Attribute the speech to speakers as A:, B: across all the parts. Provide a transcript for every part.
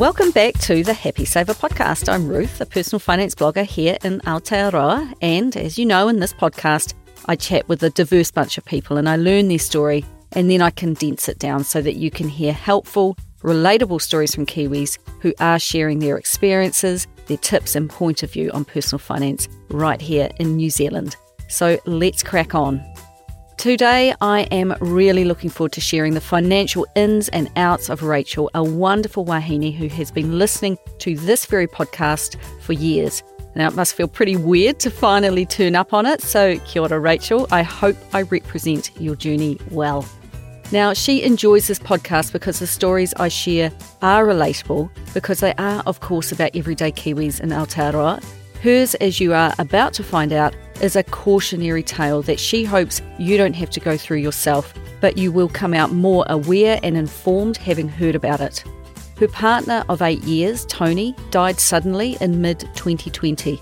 A: Welcome back to the Happy Saver podcast. I'm Ruth, a personal finance blogger here in Aotearoa. And as you know, in this podcast, I chat with a diverse bunch of people and I learn their story and then I condense it down so that you can hear helpful, relatable stories from Kiwis who are sharing their experiences, their tips, and point of view on personal finance right here in New Zealand. So let's crack on. Today, I am really looking forward to sharing the financial ins and outs of Rachael, a wonderful wahine who has been listening to this very podcast for years. Now, it must feel pretty weird to finally turn up on it. So, kia ora, Rachael. I hope I represent your journey well. Now, she enjoys this podcast because the stories I share are relatable, because they are, of course, about everyday Kiwis in Aotearoa. Hers, as you are about to find out, is a cautionary tale that she hopes you don't have to go through yourself, but you will come out more aware and informed having heard about it. Her partner of eight years, Tony, died suddenly in mid 2020.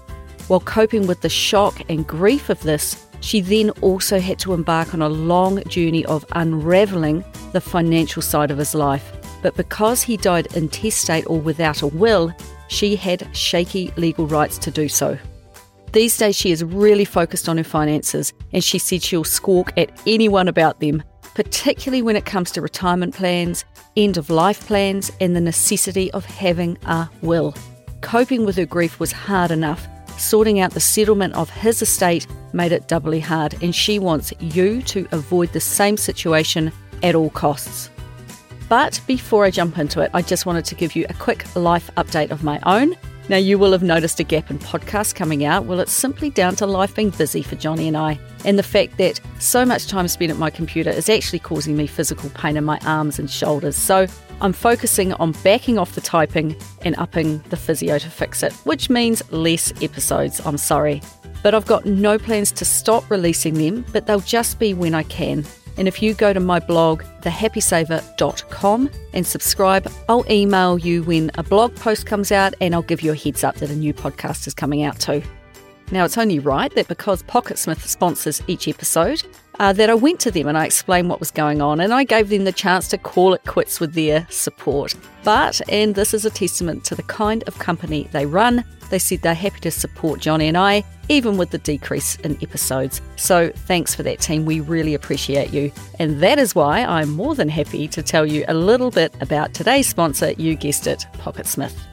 A: While coping with the shock and grief of this, she then also had to embark on a long journey of unravelling the financial side of his life. But because he died intestate or without a will, she had shaky legal rights to do so. These days, she is really focused on her finances and she said she'll squawk at anyone about them, particularly when it comes to retirement plans, end of life plans, and the necessity of having a will. Coping with her grief was hard enough. Sorting out the settlement of his estate made it doubly hard, and she wants you to avoid the same situation at all costs. But before I jump into it, I just wanted to give you a quick life update of my own. Now, you will have noticed a gap in podcasts coming out. Well, it's simply down to life being busy for Johnny and I, and the fact that so much time spent at my computer is actually causing me physical pain in my arms and shoulders. So I'm focusing on backing off the typing and upping the physio to fix it, which means less episodes. I'm sorry. But I've got no plans to stop releasing them, but they'll just be when I can. And if you go to my blog, thehappysaver.com, and subscribe, I'll email you when a blog post comes out and I'll give you a heads up that a new podcast is coming out too. Now, it's only right that because Pocketsmith sponsors each episode, uh, that I went to them and I explained what was going on and I gave them the chance to call it quits with their support. But, and this is a testament to the kind of company they run, they said they're happy to support Johnny and I, even with the decrease in episodes. So thanks for that, team. We really appreciate you. And that is why I'm more than happy to tell you a little bit about today's sponsor. You guessed it, Pocketsmith.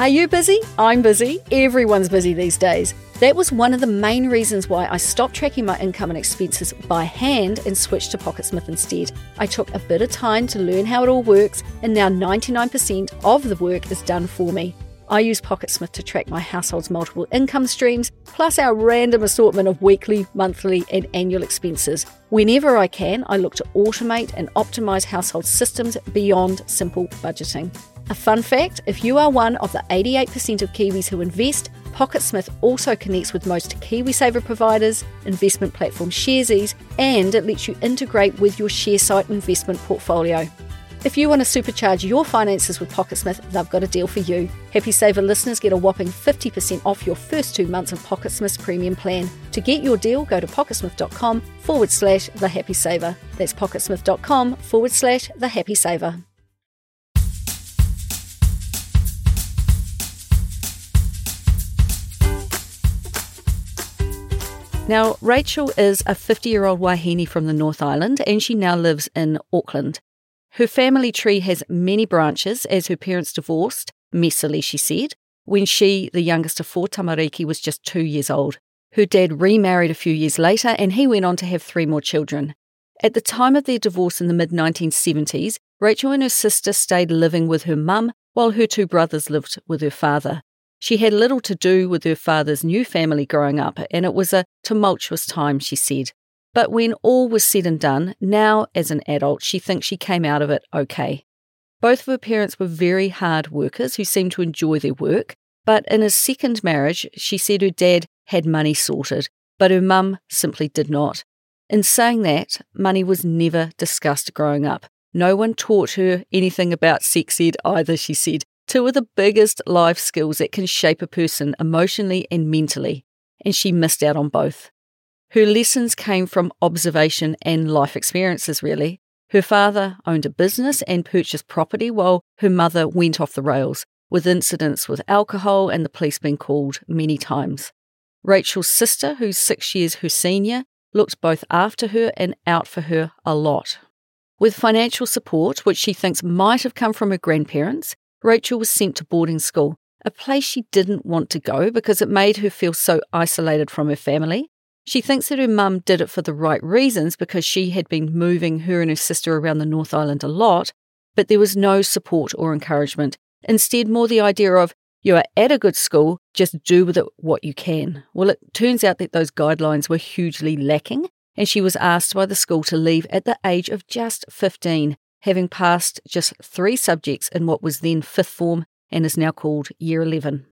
A: Are you busy? I'm busy. Everyone's busy these days. That was one of the main reasons why I stopped tracking my income and expenses by hand and switched to Pocketsmith instead. I took a bit of time to learn how it all works, and now 99% of the work is done for me. I use Pocketsmith to track my household's multiple income streams, plus our random assortment of weekly, monthly, and annual expenses. Whenever I can, I look to automate and optimize household systems beyond simple budgeting. A fun fact if you are one of the 88% of Kiwis who invest, Pocketsmith also connects with most KiwiSaver providers, investment platform Sharesies, and it lets you integrate with your Sharesight investment portfolio. If you want to supercharge your finances with Pocketsmith, they've got a deal for you. Happy Saver listeners get a whopping 50% off your first two months of Pocketsmith's premium plan. To get your deal, go to pocketsmith.com forward slash the happy saver. That's pocketsmith.com forward slash the happy saver. Now, Rachael is a 50 year old wahine from the North Island and she now lives in Auckland. Her family tree has many branches as her parents divorced, messily, she said, when she, the youngest of four tamariki, was just two years old. Her dad remarried a few years later and he went on to have three more children. At the time of their divorce in the mid 1970s, Rachael and her sister stayed living with her mum while her two brothers lived with her father. She had little to do with her father's new family growing up, and it was a tumultuous time, she said. But when all was said and done, now as an adult, she thinks she came out of it okay. Both of her parents were very hard workers who seemed to enjoy their work, but in his second marriage, she said her dad had money sorted, but her mum simply did not. In saying that, money was never discussed growing up. No one taught her anything about sex ed either, she said. Two of the biggest life skills that can shape a person emotionally and mentally, and she missed out on both. Her lessons came from observation and life experiences, really. Her father owned a business and purchased property while her mother went off the rails, with incidents with alcohol and the police being called many times. Rachael's sister, who's six years her senior, looked both after her and out for her a lot. With financial support, which she thinks might have come from her grandparents, Rachael was sent to boarding school, a place she didn't want to go because it made her feel so isolated from her family. She thinks that her mum did it for the right reasons because she had been moving her and her sister around the North Island a lot, but there was no support or encouragement. Instead, more the idea of you are at a good school, just do with it what you can. Well, it turns out that those guidelines were hugely lacking, and she was asked by the school to leave at the age of just 15, having passed just three subjects in what was then fifth form and is now called Year 11.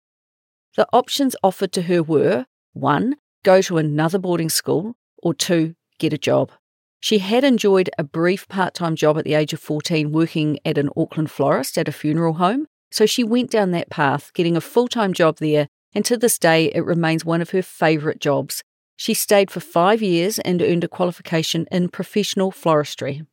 A: The options offered to her were 1. Go to another boarding school, or 2. Get a job. She had enjoyed a brief part time job at the age of 14 working at an Auckland florist at a funeral home, so she went down that path, getting a full time job there, and to this day it remains one of her favourite jobs. She stayed for five years and earned a qualification in professional floristry.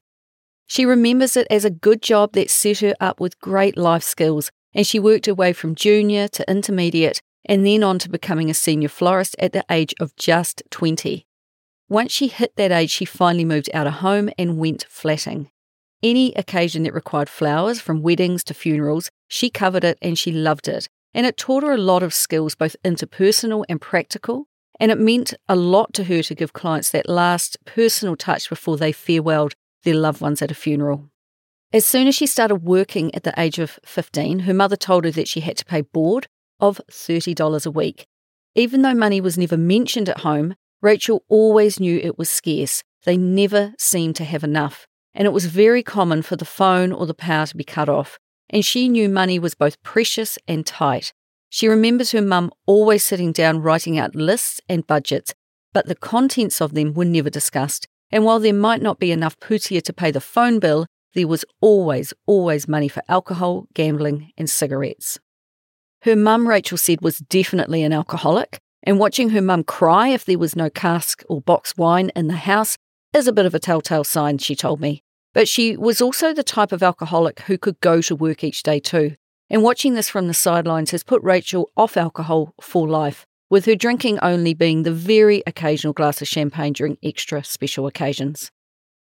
A: She remembers it as a good job that set her up with great life skills, and she worked her way from junior to intermediate and then on to becoming a senior florist at the age of just 20. Once she hit that age, she finally moved out of home and went flatting. Any occasion that required flowers, from weddings to funerals, she covered it and she loved it. And it taught her a lot of skills, both interpersonal and practical. And it meant a lot to her to give clients that last personal touch before they farewelled their loved ones at a funeral. As soon as she started working at the age of 15, her mother told her that she had to pay board of $30 a week. Even though money was never mentioned at home, Rachael always knew it was scarce. They never seemed to have enough and it was very common for the phone or the power to be cut off, and she knew money was both precious and tight. She remembers her mum always sitting down writing out lists and budgets, but the contents of them were never discussed. And while there might not be enough pūtea to pay the phone bill, there was always, always money for alcohol, gambling, and cigarettes. Her mum, Rachael said, was definitely an alcoholic, and watching her mum cry if there was no cask or box wine in the house is a bit of a telltale sign, she told me. But she was also the type of alcoholic who could go to work each day too. And watching this from the sidelines has put Rachael off alcohol for life, with her drinking only being the very occasional glass of champagne during extra special occasions.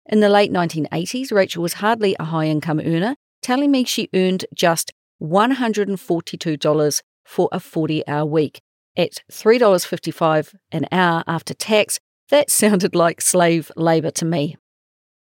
A: In the late 1980s, Rachael was hardly a high income earner, telling me she earned just $142 for a 40 hour week. At $3.55 an hour after tax, that sounded like slave labour to me.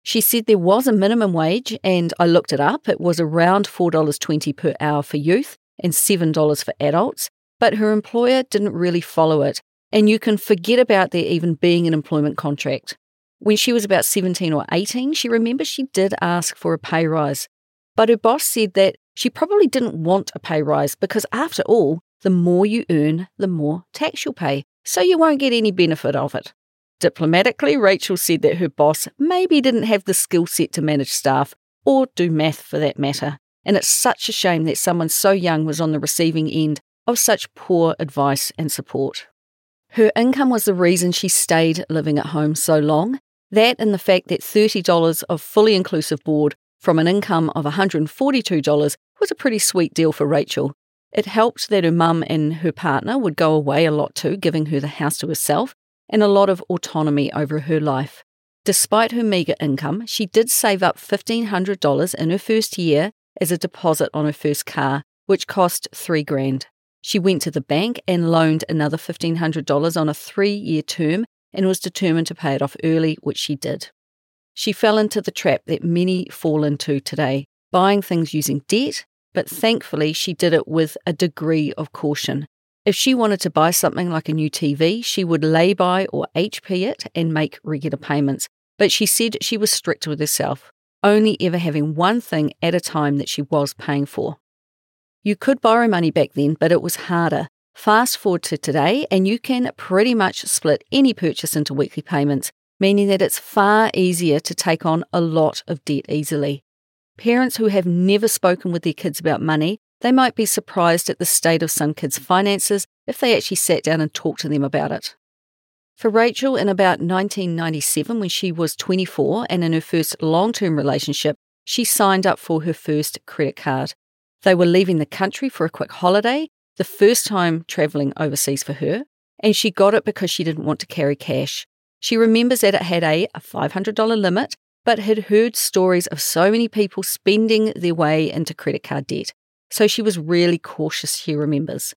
A: She said there was a minimum wage, and I looked it up. It was around $4.20 per hour for youth and $7 for adults, but her employer didn't really follow it, and you can forget about there even being an employment contract. When she was about 17 or 18, she remembers she did ask for a pay rise, but her boss said that she probably didn't want a pay rise because, after all, the more you earn, the more tax you'll pay, so you won't get any benefit of it. Diplomatically, Rachael said that her boss maybe didn't have the skill set to manage staff or do math for that matter, and it's such a shame that someone so young was on the receiving end of such poor advice and support. Her income was the reason she stayed living at home so long. That and the fact that $30 of fully inclusive board from an income of $142 was a pretty sweet deal for Rachael. It helped that her mum and her partner would go away a lot too, giving her the house to herself, and a lot of autonomy over her life. Despite her meagre income, she did save up $1,500 in her first year as a deposit on her first car, which cost three grand. She went to the bank and loaned another $1,500 on a three year term and was determined to pay it off early, which she did. She fell into the trap that many fall into today, buying things using debt, but thankfully she did it with a degree of caution. If she wanted to buy something like a new TV, she would lay by or HP it and make regular payments. But she said she was strict with herself, only ever having one thing at a time that she was paying for. You could borrow money back then, but it was harder. Fast forward to today, and you can pretty much split any purchase into weekly payments, meaning that it's far easier to take on a lot of debt easily. Parents who have never spoken with their kids about money they might be surprised at the state of some kids' finances if they actually sat down and talked to them about it. For Rachael, in about 1997, when she was 24 and in her first long term relationship, she signed up for her first credit card. They were leaving the country for a quick holiday, the first time travelling overseas for her, and she got it because she didn't want to carry cash. She remembers that it had a $500 limit, but had heard stories of so many people spending their way into credit card debt. So she was really cautious, she remembers.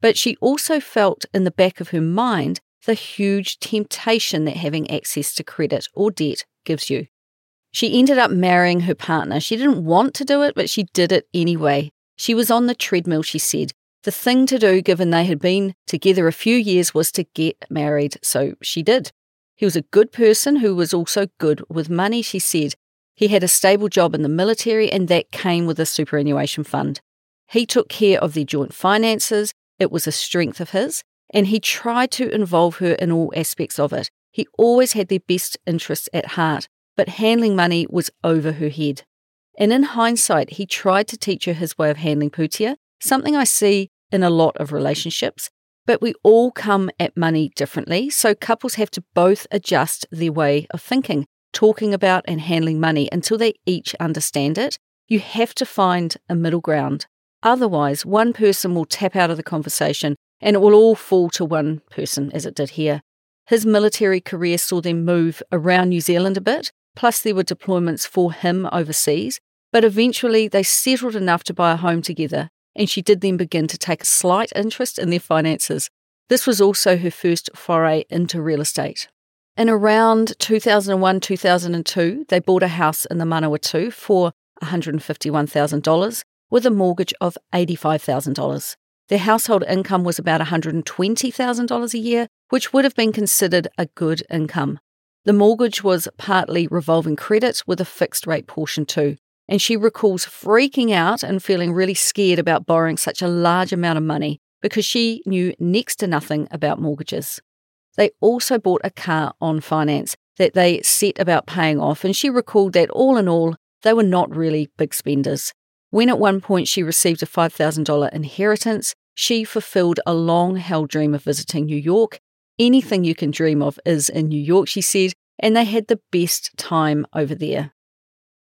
A: But she also felt in the back of her mind the huge temptation that having access to credit or debt gives you. She ended up marrying her partner. She didn't want to do it, but she did it anyway. She was on the treadmill, she said. The thing to do, given they had been together a few years, was to get married, so she did. He was a good person who was also good with money, she said. He had a stable job in the military, and that came with a superannuation fund. He took care of their joint finances, it was a strength of his, and he tried to involve her in all aspects of it. He always had their best interests at heart, but handling money was over her head. And in hindsight, he tried to teach her his way of handling pūtea, something I see in a lot of relationships. But we all come at money differently, so couples have to both adjust their way of thinking, talking about and handling money until they each understand it. You have to find a middle ground. Otherwise, one person will tap out of the conversation and it will all fall to one person, as it did here. His military career saw them move around New Zealand a bit, plus there were deployments for him overseas, but eventually they settled enough to buy a home together, and she did then begin to take a slight interest in their finances. This was also her first foray into real estate. In around 2001 2002, they bought a house in the Manawatu for $151,000 with a mortgage of $85,000. Their household income was about $120,000 a year, which would have been considered a good income. The mortgage was partly revolving credit with a fixed rate portion too, and she recalls freaking out and feeling really scared about borrowing such a large amount of money because she knew next to nothing about mortgages. They also bought a car on finance that they set about paying off, and she recalled that all in all, they were not really big spenders. When at one point she received a $5,000 inheritance, she fulfilled a long held dream of visiting New York. Anything you can dream of is in New York, she said, and they had the best time over there.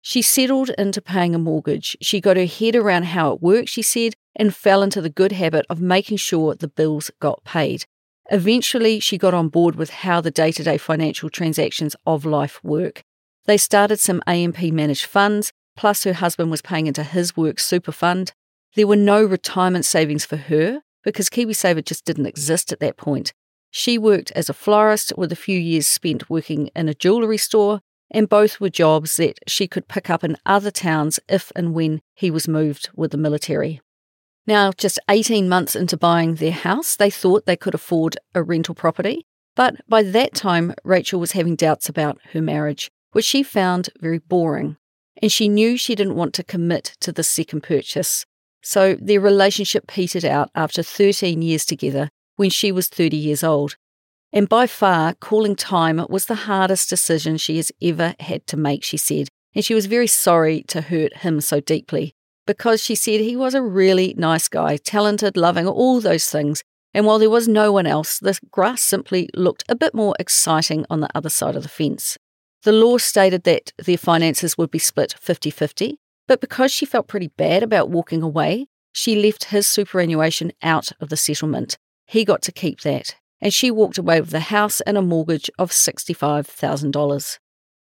A: She settled into paying a mortgage. She got her head around how it worked, she said, and fell into the good habit of making sure the bills got paid. Eventually, she got on board with how the day to day financial transactions of life work. They started some AMP managed funds plus her husband was paying into his work super fund. There were no retirement savings for her because KiwiSaver just didn't exist at that point. She worked as a florist with a few years spent working in a jewellery store, and both were jobs that she could pick up in other towns if and when he was moved with the military. Now, just 18 months into buying their house, they thought they could afford a rental property. But by that time, Rachel was having doubts about her marriage, which she found very boring and she knew she didn't want to commit to the second purchase. So their relationship petered out after 13 years together when she was 30 years old. And by far, calling time was the hardest decision she has ever had to make, she said. And she was very sorry to hurt him so deeply because she said he was a really nice guy, talented, loving, all those things. And while there was no one else, the grass simply looked a bit more exciting on the other side of the fence. The law stated that their finances would be split 50 50, but because she felt pretty bad about walking away, she left his superannuation out of the settlement. He got to keep that, and she walked away with the house and a mortgage of $65,000.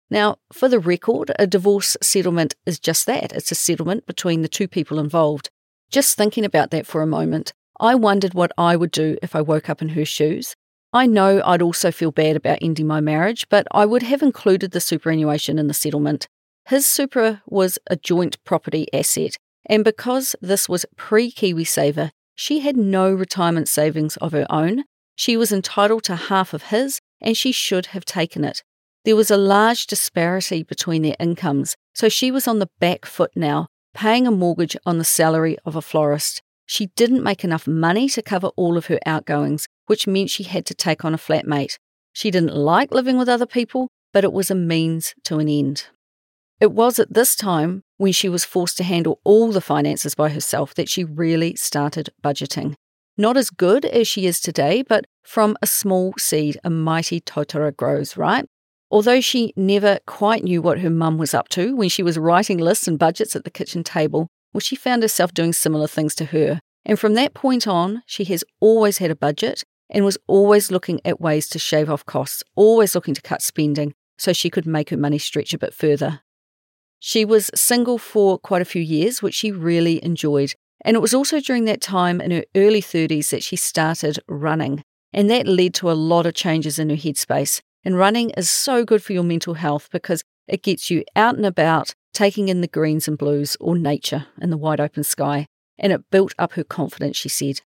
A: Now, for the record, a divorce settlement is just that it's a settlement between the two people involved. Just thinking about that for a moment, I wondered what I would do if I woke up in her shoes. I know I'd also feel bad about ending my marriage, but I would have included the superannuation in the settlement. His super was a joint property asset, and because this was pre KiwiSaver, she had no retirement savings of her own. She was entitled to half of his, and she should have taken it. There was a large disparity between their incomes, so she was on the back foot now, paying a mortgage on the salary of a florist. She didn't make enough money to cover all of her outgoings, which meant she had to take on a flatmate. She didn't like living with other people, but it was a means to an end. It was at this time, when she was forced to handle all the finances by herself, that she really started budgeting. Not as good as she is today, but from a small seed, a mighty totara grows, right? Although she never quite knew what her mum was up to when she was writing lists and budgets at the kitchen table, well, she found herself doing similar things to her. And from that point on, she has always had a budget and was always looking at ways to shave off costs, always looking to cut spending so she could make her money stretch a bit further. She was single for quite a few years, which she really enjoyed. And it was also during that time in her early 30s that she started running. And that led to a lot of changes in her headspace. And running is so good for your mental health because it gets you out and about, taking in the greens and blues or nature in the wide open sky. And it built up her confidence, she said.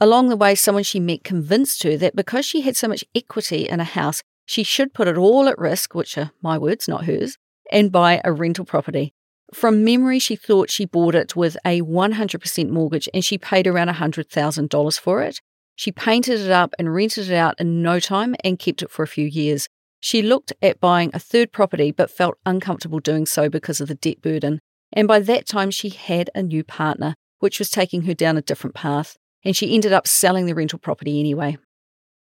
A: Along the way, someone she met convinced her that because she had so much equity in a house, she should put it all at risk, which are my words, not hers, and buy a rental property. From memory, she thought she bought it with a 100% mortgage and she paid around $100,000 for it. She painted it up and rented it out in no time and kept it for a few years. She looked at buying a third property but felt uncomfortable doing so because of the debt burden. And by that time, she had a new partner, which was taking her down a different path, and she ended up selling the rental property anyway.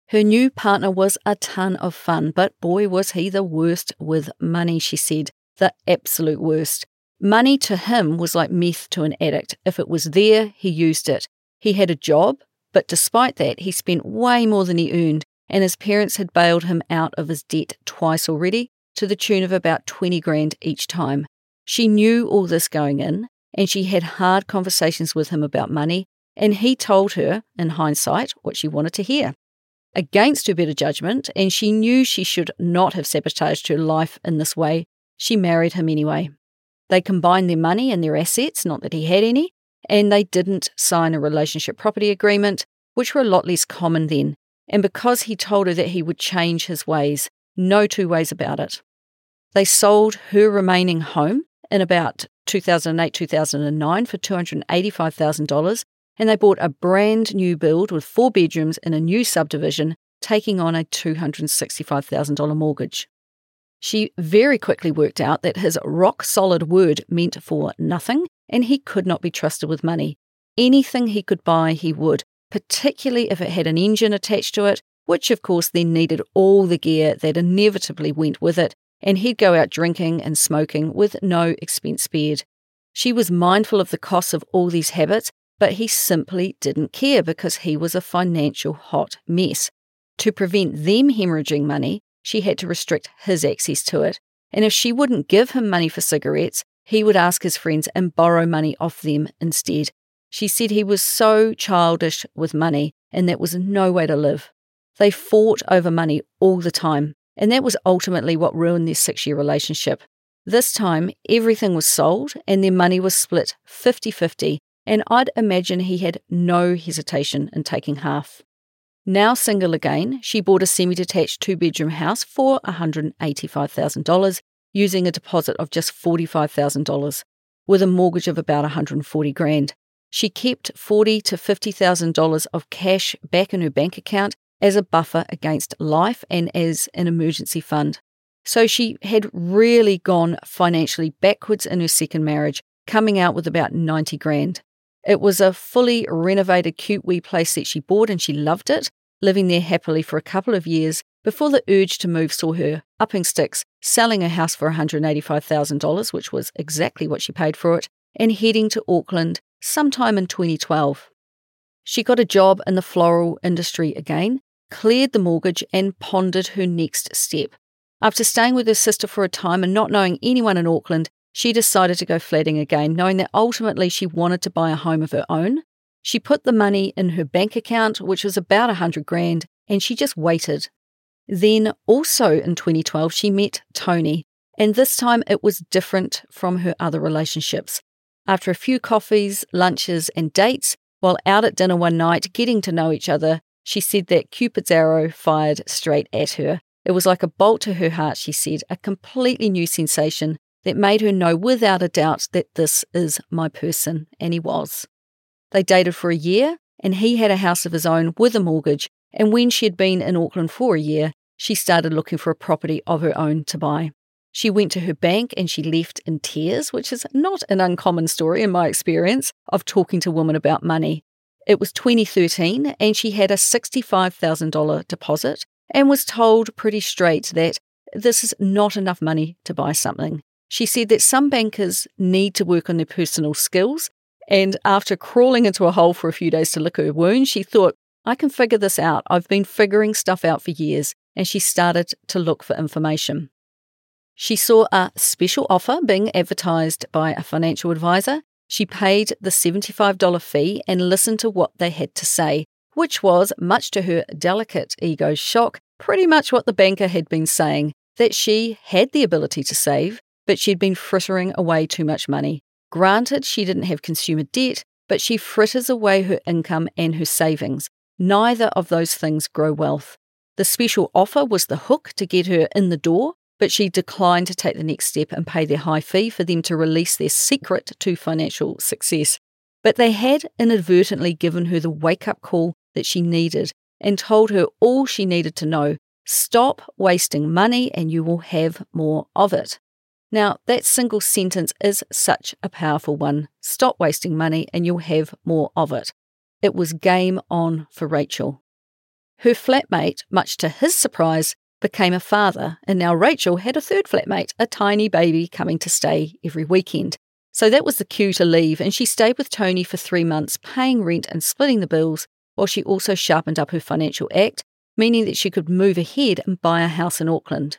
A: Her new partner was a ton of fun, but boy, was he the worst with money, she said. The absolute worst. Money to him was like meth to an addict. If it was there, he used it. He had a job, but despite that, he spent way more than he earned, and his parents had bailed him out of his debt twice already, to the tune of about 20 grand each time. She knew all this going in, and she had hard conversations with him about money, and he told her, in hindsight, what she wanted to hear. Against her better judgment, and she knew she should not have sabotaged her life in this way, she married him anyway. They combined their money and their assets, not that he had any, and they didn't sign a relationship property agreement, which were a lot less common then. And because he told her that he would change his ways, no two ways about it. They sold her remaining home in about 2008 2009 for $285,000, and they bought a brand new build with four bedrooms in a new subdivision, taking on a $265,000 mortgage. She very quickly worked out that his rock solid word meant for nothing and he could not be trusted with money. Anything he could buy, he would, particularly if it had an engine attached to it, which of course then needed all the gear that inevitably went with it, and he'd go out drinking and smoking with no expense spared. She was mindful of the costs of all these habits, but he simply didn't care because he was a financial hot mess. To prevent them hemorrhaging money, she had to restrict his access to it. And if she wouldn't give him money for cigarettes, he would ask his friends and borrow money off them instead. She said he was so childish with money and that was no way to live. They fought over money all the time, and that was ultimately what ruined their six year relationship. This time, everything was sold and their money was split 50 50, and I'd imagine he had no hesitation in taking half. Now single again, she bought a semi detached two bedroom house for $185,000 using a deposit of just $45,000 with a mortgage of about 140 grand. She kept forty to $50,000 of cash back in her bank account as a buffer against life and as an emergency fund. So she had really gone financially backwards in her second marriage, coming out with about 90 grand. It was a fully renovated, cute wee place that she bought and she loved it, living there happily for a couple of years before the urge to move saw her upping sticks, selling her house for $185,000, which was exactly what she paid for it, and heading to Auckland sometime in 2012. She got a job in the floral industry again, cleared the mortgage, and pondered her next step. After staying with her sister for a time and not knowing anyone in Auckland, she decided to go flatting again, knowing that ultimately she wanted to buy a home of her own. She put the money in her bank account, which was about a hundred grand, and she just waited then, also in 2012, she met Tony, and this time it was different from her other relationships. After a few coffees, lunches, and dates, while out at dinner one night getting to know each other, she said that Cupid's arrow fired straight at her. It was like a bolt to her heart, she said, a completely new sensation that made her know without a doubt that this is my person, and he was. They dated for a year, and he had a house of his own with a mortgage and when she had been in Auckland for a year, she started looking for a property of her own to buy. She went to her bank and she left in tears, which is not an uncommon story in my experience of talking to women about money. It was 2013, and she had a $65,000 deposit and was told pretty straight that this is not enough money to buy something. She said that some bankers need to work on their personal skills, and after crawling into a hole for a few days to lick her wound, she thought, I can figure this out. I've been figuring stuff out for years, and she started to look for information. She saw a special offer being advertised by a financial advisor. She paid the $75 fee and listened to what they had to say, which was, much to her delicate ego's shock, pretty much what the banker had been saying that she had the ability to save, but she'd been frittering away too much money. Granted, she didn't have consumer debt, but she fritters away her income and her savings. Neither of those things grow wealth. The special offer was the hook to get her in the door, but she declined to take the next step and pay their high fee for them to release their secret to financial success. But they had inadvertently given her the wake up call that she needed and told her all she needed to know stop wasting money and you will have more of it. Now, that single sentence is such a powerful one. Stop wasting money and you'll have more of it. It was game on for Rachael. Her flatmate, much to his surprise, became a father, and now Rachael had a third flatmate, a tiny baby coming to stay every weekend. So that was the cue to leave, and she stayed with Tony for three months, paying rent and splitting the bills, while she also sharpened up her financial act, meaning that she could move ahead and buy a house in Auckland.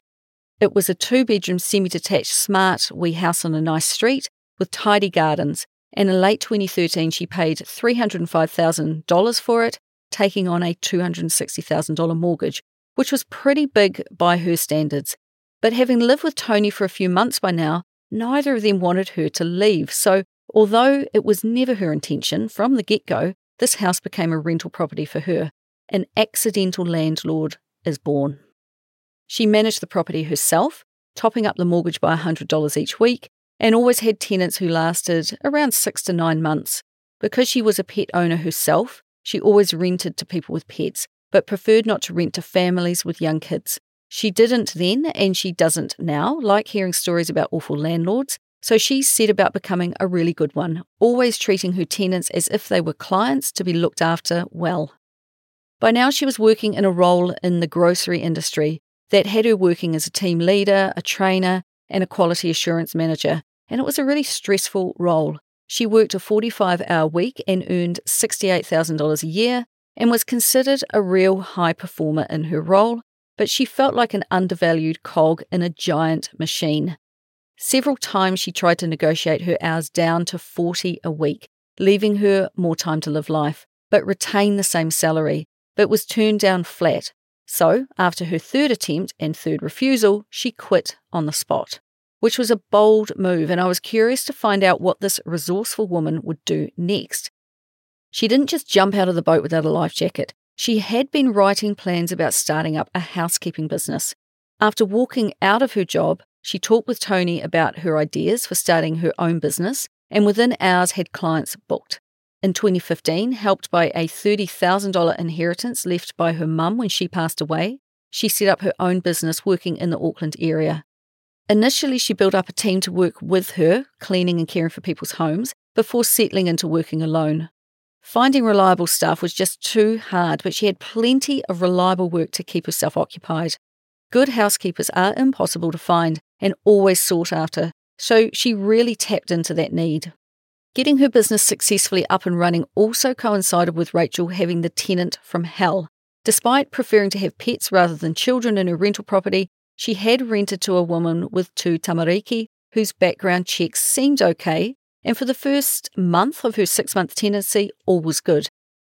A: It was a two bedroom semi detached smart wee house on a nice street with tidy gardens, and in late 2013 she paid $305,000 for it, taking on a $260,000 mortgage, which was pretty big by her standards. But having lived with Tony for a few months by now, neither of them wanted her to leave. So, although it was never her intention from the get go, this house became a rental property for her. An accidental landlord is born. She managed the property herself, topping up the mortgage by $100 each week, and always had tenants who lasted around six to nine months. Because she was a pet owner herself, she always rented to people with pets, but preferred not to rent to families with young kids. She didn't then, and she doesn't now, like hearing stories about awful landlords, so she set about becoming a really good one, always treating her tenants as if they were clients to be looked after well. By now, she was working in a role in the grocery industry that had her working as a team leader, a trainer, and a quality assurance manager, and it was a really stressful role. She worked a 45 hour week and earned $68,000 a year, and was considered a real high performer in her role, but she felt like an undervalued cog in a giant machine. Several times she tried to negotiate her hours down to 40 a week, leaving her more time to live life, but retain the same salary, but was turned down flat. So, after her third attempt and third refusal, she quit on the spot, which was a bold move, and I was curious to find out what this resourceful woman would do next. She didn't just jump out of the boat without a life jacket. She had been writing plans about starting up a housekeeping business. After walking out of her job, she talked with Tony about her ideas for starting her own business and within hours had clients booked. In 2015, helped by a $30,000 inheritance left by her mum when she passed away, she set up her own business working in the Auckland area. Initially, she built up a team to work with her, cleaning and caring for people's homes, before settling into working alone. Finding reliable staff was just too hard, but she had plenty of reliable work to keep herself occupied. Good housekeepers are impossible to find and always sought after, so she really tapped into that need. Getting her business successfully up and running also coincided with Rachael having the tenant from hell. Despite preferring to have pets rather than children in her rental property, she had rented to a woman with two tamariki whose background checks seemed okay, and for the first month of her six month tenancy, all was good.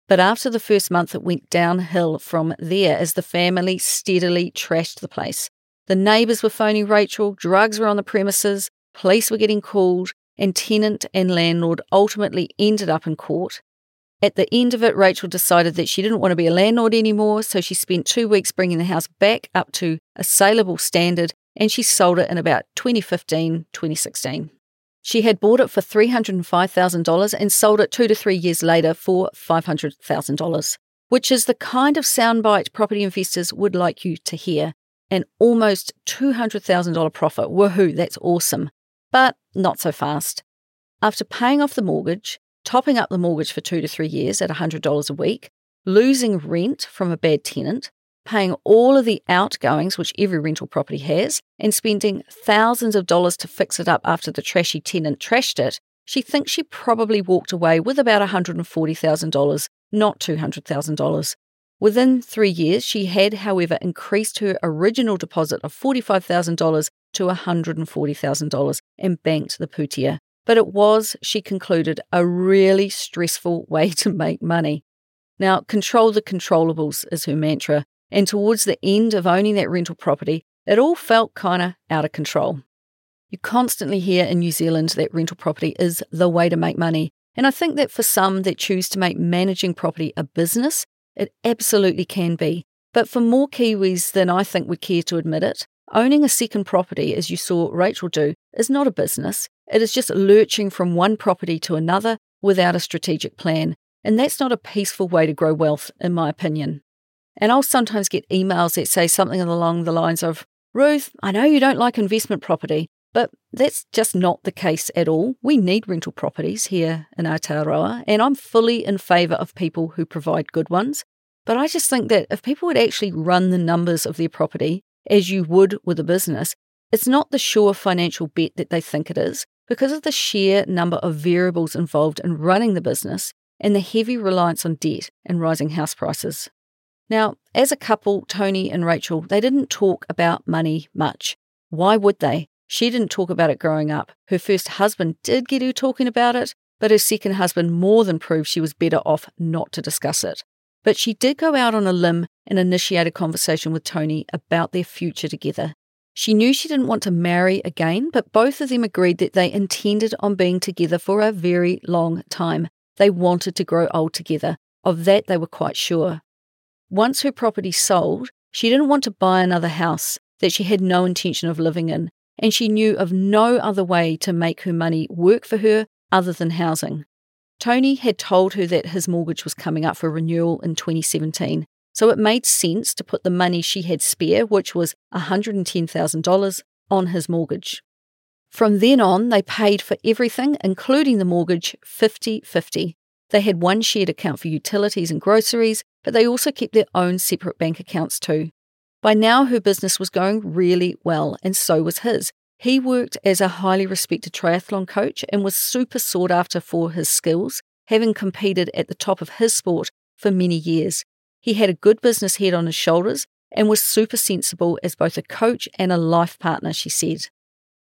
A: But after the first month, it went downhill from there as the family steadily trashed the place. The neighbours were phoning Rachael, drugs were on the premises, police were getting called, and tenant and landlord ultimately ended up in court. At the end of it, Rachael decided that she didn't want to be a landlord anymore, so she spent two weeks bringing the house back up to a saleable standard and she sold it in about 2015 2016. She had bought it for $305,000 and sold it two to three years later for $500,000, which is the kind of soundbite property investors would like you to hear. An almost $200,000 profit. Woohoo, that's awesome. But not so fast. After paying off the mortgage, topping up the mortgage for two to three years at $100 a week, losing rent from a bad tenant, paying all of the outgoings, which every rental property has, and spending thousands of dollars to fix it up after the trashy tenant trashed it, she thinks she probably walked away with about $140,000, not $200,000. Within three years, she had, however, increased her original deposit of $45,000 to $140,000 and banked the pūtea. But it was, she concluded, a really stressful way to make money. Now, control the controllables is her mantra, and towards the end of owning that rental property, it all felt kind of out of control. You constantly hear in New Zealand that rental property is the way to make money, and I think that for some that choose to make managing property a business, it absolutely can be. But for more Kiwis than I think would care to admit it, owning a second property, as you saw Rachael do, is not a business. It is just lurching from one property to another without a strategic plan. And that's not a peaceful way to grow wealth, in my opinion. And I'll sometimes get emails that say something along the lines of, Ruth, I know you don't like investment property, but that's just not the case at all. We need rental properties here in Aotearoa, and I'm fully in favour of people who provide good ones. But I just think that if people would actually run the numbers of their property as you would with a business, it's not the sure financial bet that they think it is because of the sheer number of variables involved in running the business and the heavy reliance on debt and rising house prices. Now, as a couple, Tony and Rachael, they didn't talk about money much. Why would they? She didn't talk about it growing up. Her first husband did get her talking about it, but her second husband more than proved she was better off not to discuss it. But she did go out on a limb and initiate a conversation with Tony about their future together. She knew she didn't want to marry again, but both of them agreed that they intended on being together for a very long time. They wanted to grow old together. Of that, they were quite sure. Once her property sold, she didn't want to buy another house that she had no intention of living in, and she knew of no other way to make her money work for her other than housing. Tony had told her that his mortgage was coming up for renewal in 2017, so it made sense to put the money she had spare, which was $110,000, on his mortgage. From then on, they paid for everything, including the mortgage, 50 50. They had one shared account for utilities and groceries, but they also kept their own separate bank accounts too. By now, her business was going really well, and so was his. He worked as a highly respected triathlon coach and was super sought after for his skills, having competed at the top of his sport for many years. He had a good business head on his shoulders and was super sensible as both a coach and a life partner, she said.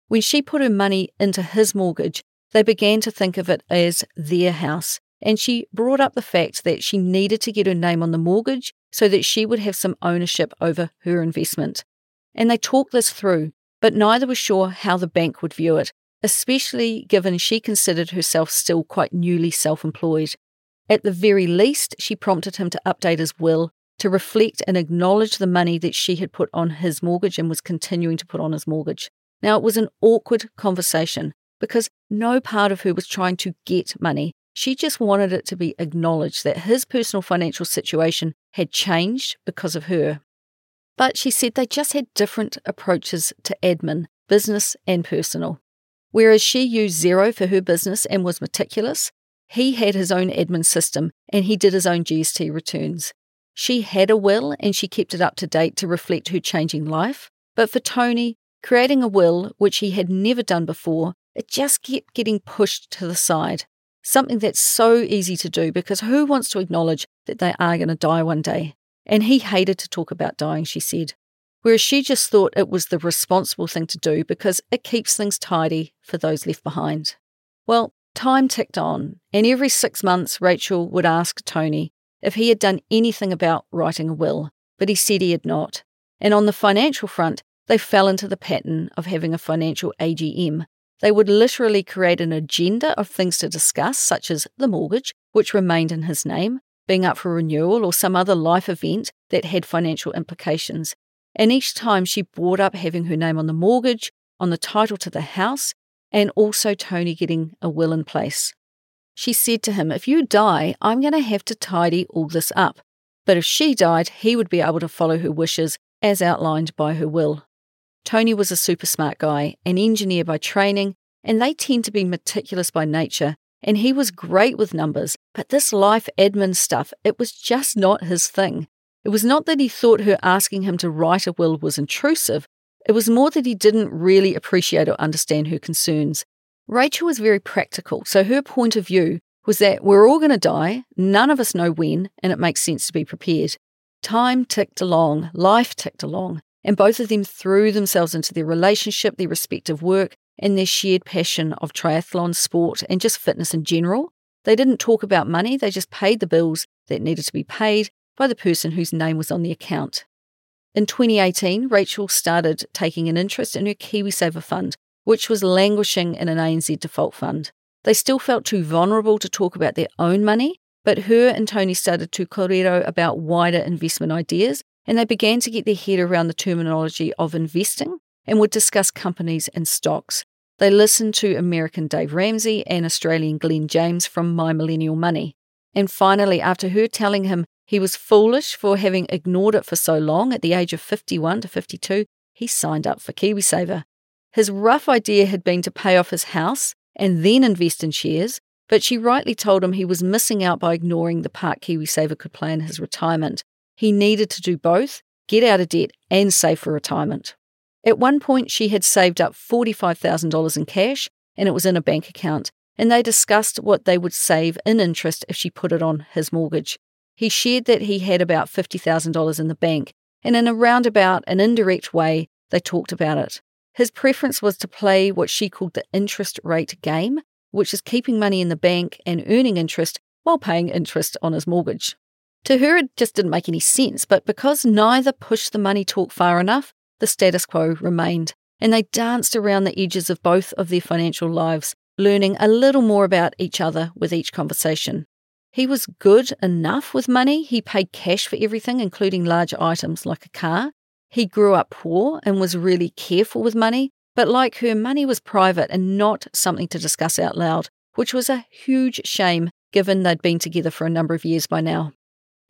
A: When she put her money into his mortgage, they began to think of it as their house, and she brought up the fact that she needed to get her name on the mortgage so that she would have some ownership over her investment. And they talked this through, but neither was sure how the bank would view it, especially given she considered herself still quite newly self employed. At the very least, she prompted him to update his will to reflect and acknowledge the money that she had put on his mortgage and was continuing to put on his mortgage. Now, it was an awkward conversation because no part of her was trying to get money. She just wanted it to be acknowledged that his personal financial situation had changed because of her. But she said they just had different approaches to admin, business and personal. Whereas she used Xero for her business and was meticulous, he had his own admin system and he did his own GST returns. She had a will and she kept it up to date to reflect her changing life. But for Tony, creating a will, which he had never done before, it just kept getting pushed to the side. Something that's so easy to do because who wants to acknowledge that they are going to die one day? And he hated to talk about dying, she said, whereas she just thought it was the responsible thing to do because it keeps things tidy for those left behind. Well, time ticked on, and every six months, Rachael would ask Tony if he had done anything about writing a will, but he said he had not. And on the financial front, they fell into the pattern of having a financial AGM. They would literally create an agenda of things to discuss, such as the mortgage, which remained in his name, being up for renewal, or some other life event that had financial implications. And each time she brought up having her name on the mortgage, on the title to the house, and also Tony getting a will in place. She said to him, If you die, I'm going to have to tidy all this up. But if she died, he would be able to follow her wishes as outlined by her will. Tony was a super smart guy, an engineer by training, and they tend to be meticulous by nature, and he was great with numbers, but this life admin stuff, it was just not his thing. It was not that he thought her asking him to write a will was intrusive, it was more that he didn't really appreciate or understand her concerns. Rachael was very practical, so her point of view was that we're all going to die, none of us know when, and it makes sense to be prepared. Time ticked along, life ticked along, and both of them threw themselves into their relationship, their respective work, and their shared passion of triathlon, sport, and just fitness in general. They didn't talk about money, they just paid the bills that needed to be paid by the person whose name was on the account. In 2018, Rachael started taking an interest in her KiwiSaver fund, which was languishing in an ANZ default fund. They still felt too vulnerable to talk about their own money, but her and Tony started to korero about wider investment ideas, and they began to get their head around the terminology of investing and would discuss companies and stocks. They listened to American Dave Ramsey and Australian Glen James from My Millennial Money. And finally, after her telling him he was foolish for having ignored it for so long at the age of 51 to 52, he signed up for KiwiSaver. His rough idea had been to pay off his house and then invest in shares, but she rightly told him he was missing out by ignoring the part KiwiSaver could play in his retirement. He needed to do both get out of debt and save for retirement. At one point, she had saved up $45,000 in cash and it was in a bank account, and they discussed what they would save in interest if she put it on his mortgage. He shared that he had about $50,000 in the bank, and in a roundabout and indirect way, they talked about it. His preference was to play what she called the interest rate game, which is keeping money in the bank and earning interest while paying interest on his mortgage. To her, it just didn't make any sense, but because neither pushed the money talk far enough, the status quo remained, and they danced around the edges of both of their financial lives, learning a little more about each other with each conversation. He was good enough with money. He paid cash for everything, including large items like a car. He grew up poor and was really careful with money, but like her, money was private and not something to discuss out loud, which was a huge shame given they'd been together for a number of years by now.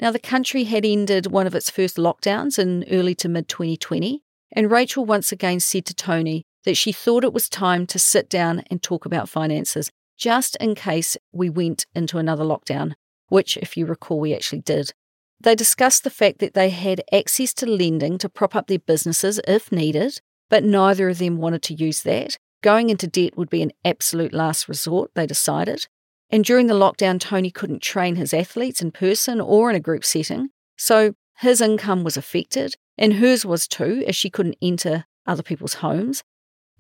A: Now, the country had ended one of its first lockdowns in early to mid 2020, and Rachael once again said to Tony that she thought it was time to sit down and talk about finances, just in case we went into another lockdown, which, if you recall, we actually did. They discussed the fact that they had access to lending to prop up their businesses if needed, but neither of them wanted to use that. Going into debt would be an absolute last resort, they decided. And during the lockdown, Tony couldn't train his athletes in person or in a group setting, so his income was affected, and hers was too, as she couldn't enter other people's homes.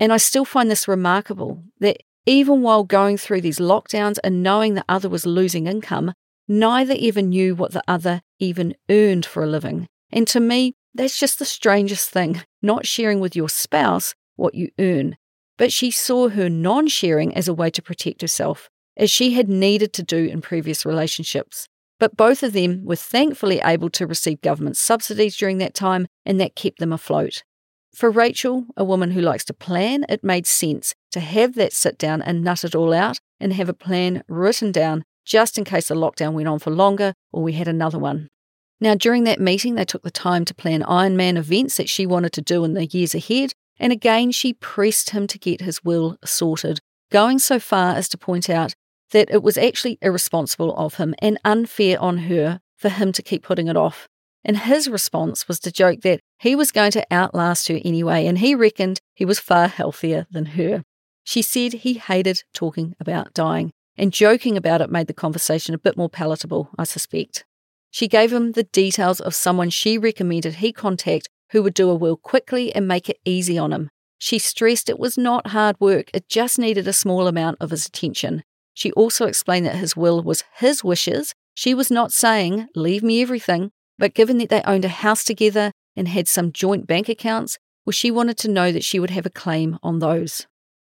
A: And I still find this remarkable that even while going through these lockdowns and knowing the other was losing income, neither even knew what the other even earned for a living. And to me, that's just the strangest thing, not sharing with your spouse what you earn. But she saw her non sharing as a way to protect herself, as she had needed to do in previous relationships. But both of them were thankfully able to receive government subsidies during that time, and that kept them afloat. For Rachael, a woman who likes to plan, it made sense to have that sit down and nut it all out and have a plan written down just in case the lockdown went on for longer or we had another one. Now, during that meeting, they took the time to plan Ironman events that she wanted to do in the years ahead, and again, she pressed him to get his will sorted, going so far as to point out that it was actually irresponsible of him and unfair on her for him to keep putting it off. And his response was to joke that he was going to outlast her anyway, and he reckoned he was far healthier than her. She said he hated talking about dying, and joking about it made the conversation a bit more palatable, I suspect. She gave him the details of someone she recommended he contact who would do a will quickly and make it easy on him. She stressed it was not hard work, it just needed a small amount of his attention. She also explained that his will was his wishes. She was not saying, leave me everything, but given that they owned a house together and had some joint bank accounts, well, she wanted to know that she would have a claim on those.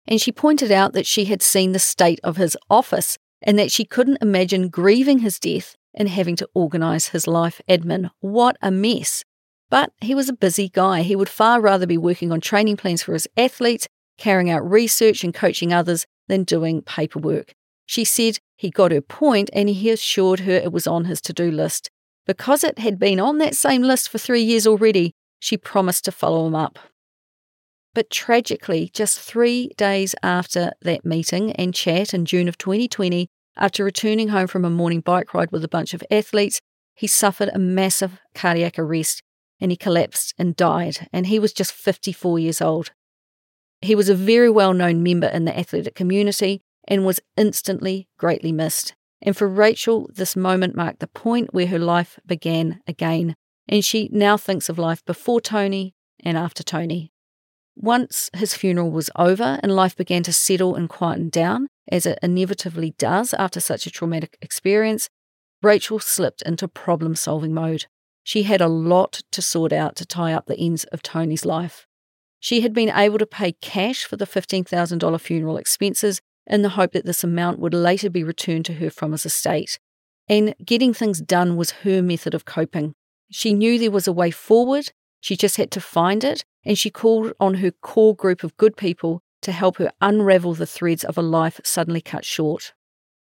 A: And she pointed out that she had seen the state of his office and that she couldn't imagine grieving his death and having to organise his life admin. What a mess. But he was a busy guy. He would far rather be working on training plans for his athletes, carrying out research and coaching others than doing paperwork. She said he got her point and he assured her it was on his to do list. Because it had been on that same list for three years already, she promised to follow him up. But tragically, just three days after that meeting and chat in June of 2020, after returning home from a morning bike ride with a bunch of athletes, he suffered a massive cardiac arrest and he collapsed and died. And he was just 54 years old. He was a very well known member in the athletic community and was instantly greatly missed. And for Rachael, this moment marked the point where her life began again, and she now thinks of life before Tony and after Tony. Once his funeral was over and life began to settle and quieten down, as it inevitably does after such a traumatic experience, Rachael slipped into problem solving mode. She had a lot to sort out to tie up the ends of Tony's life. She had been able to pay cash for the $15,000 funeral expenses in the hope that this amount would later be returned to her from his estate. And getting things done was her method of coping. She knew there was a way forward, she just had to find it, and she called on her core group of good people to help her unravel the threads of a life suddenly cut short.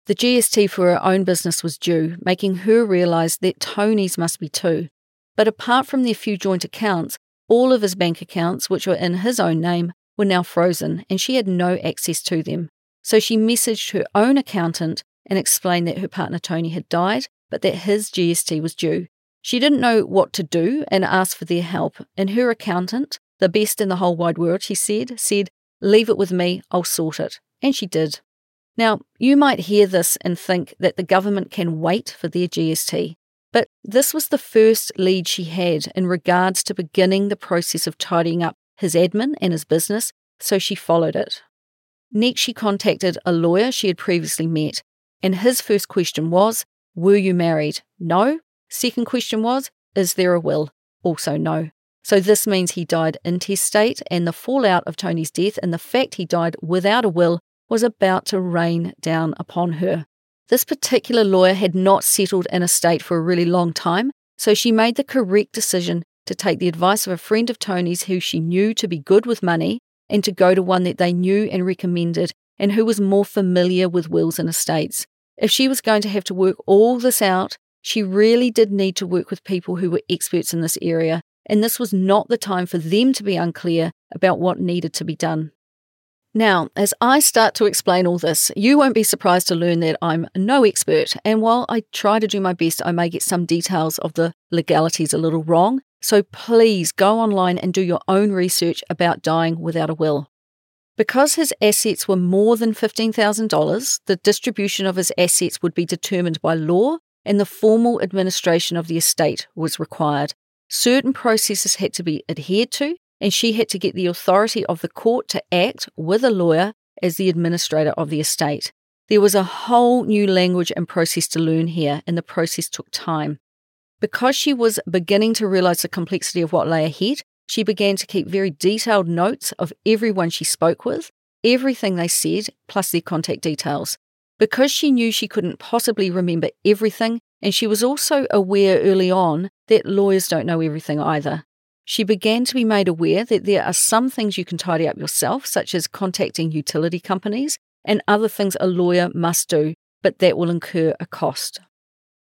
A: The GST for her own business was due, making her realise that Tony's must be too. But apart from their few joint accounts, all of his bank accounts, which were in his own name, were now frozen, and she had no access to them. So she messaged her own accountant and explained that her partner Tony had died, but that his GST was due. She didn't know what to do and asked for their help. And her accountant, the best in the whole wide world, she said, said, Leave it with me, I'll sort it. And she did. Now, you might hear this and think that the government can wait for their GST, but this was the first lead she had in regards to beginning the process of tidying up his admin and his business, so she followed it. Next, she contacted a lawyer she had previously met, and his first question was, Were you married? No. Second question was, Is there a will? Also, no. So, this means he died intestate, and the fallout of Tony's death and the fact he died without a will was about to rain down upon her. This particular lawyer had not settled in a state for a really long time, so she made the correct decision to take the advice of a friend of Tony's who she knew to be good with money and to go to one that they knew and recommended and who was more familiar with wills and estates. If she was going to have to work all this out, she really did need to work with people who were experts in this area, and this was not the time for them to be unclear about what needed to be done. Now, as I start to explain all this, you won't be surprised to learn that I'm no expert, and while I try to do my best, I may get some details of the legalities a little wrong, so please go online and do your own research about dying without a will. Because his assets were more than $15,000, the distribution of his assets would be determined by law and the formal administration of the estate was required. Certain processes had to be adhered to, and she had to get the authority of the court to act with a lawyer as the administrator of the estate. There was a whole new language and process to learn here, and the process took time. Because she was beginning to realize the complexity of what lay ahead, she began to keep very detailed notes of everyone she spoke with, everything they said, plus their contact details. Because she knew she couldn't possibly remember everything, and she was also aware early on that lawyers don't know everything either. She began to be made aware that there are some things you can tidy up yourself, such as contacting utility companies, and other things a lawyer must do, but that will incur a cost.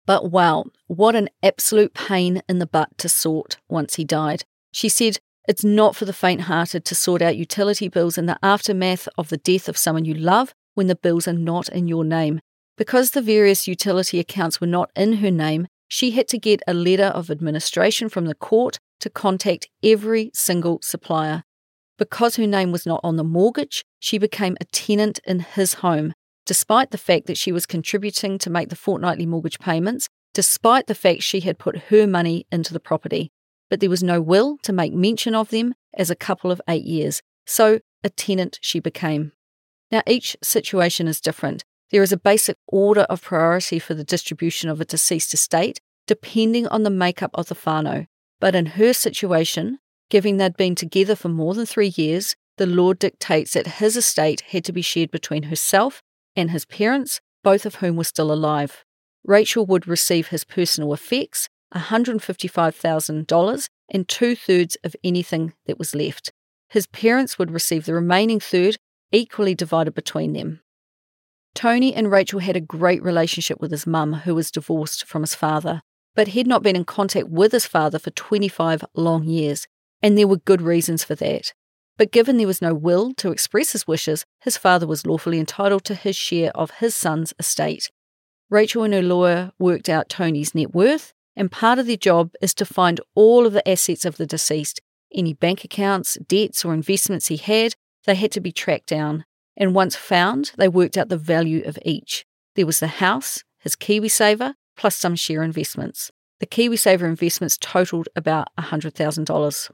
A: But wow, what an absolute pain in the butt to sort once he died. She said, It's not for the faint hearted to sort out utility bills in the aftermath of the death of someone you love when the bills are not in your name. Because the various utility accounts were not in her name, she had to get a letter of administration from the court to contact every single supplier. Because her name was not on the mortgage, she became a tenant in his home, despite the fact that she was contributing to make the fortnightly mortgage payments, despite the fact she had put her money into the property. But there was no will to make mention of them as a couple of eight years, so a tenant she became. Now, each situation is different. There is a basic order of priority for the distribution of a deceased estate, depending on the makeup of the whānau. But in her situation, given they'd been together for more than three years, the law dictates that his estate had to be shared between herself and his parents, both of whom were still alive. Rachael would receive his personal effects, $155,000, and two thirds of anything that was left. His parents would receive the remaining third, equally divided between them. Tony and Rachael had a great relationship with his mum, who was divorced from his father, but he'd not been in contact with his father for 25 long years, and there were good reasons for that. But given there was no will to express his wishes, his father was lawfully entitled to his share of his son's estate. Rachael and her lawyer worked out Tony's net worth, and part of their job is to find all of the assets of the deceased. Any bank accounts, debts, or investments he had, they had to be tracked down. And once found, they worked out the value of each. There was the house, his KiwiSaver, plus some share investments. The KiwiSaver investments totaled about $100,000.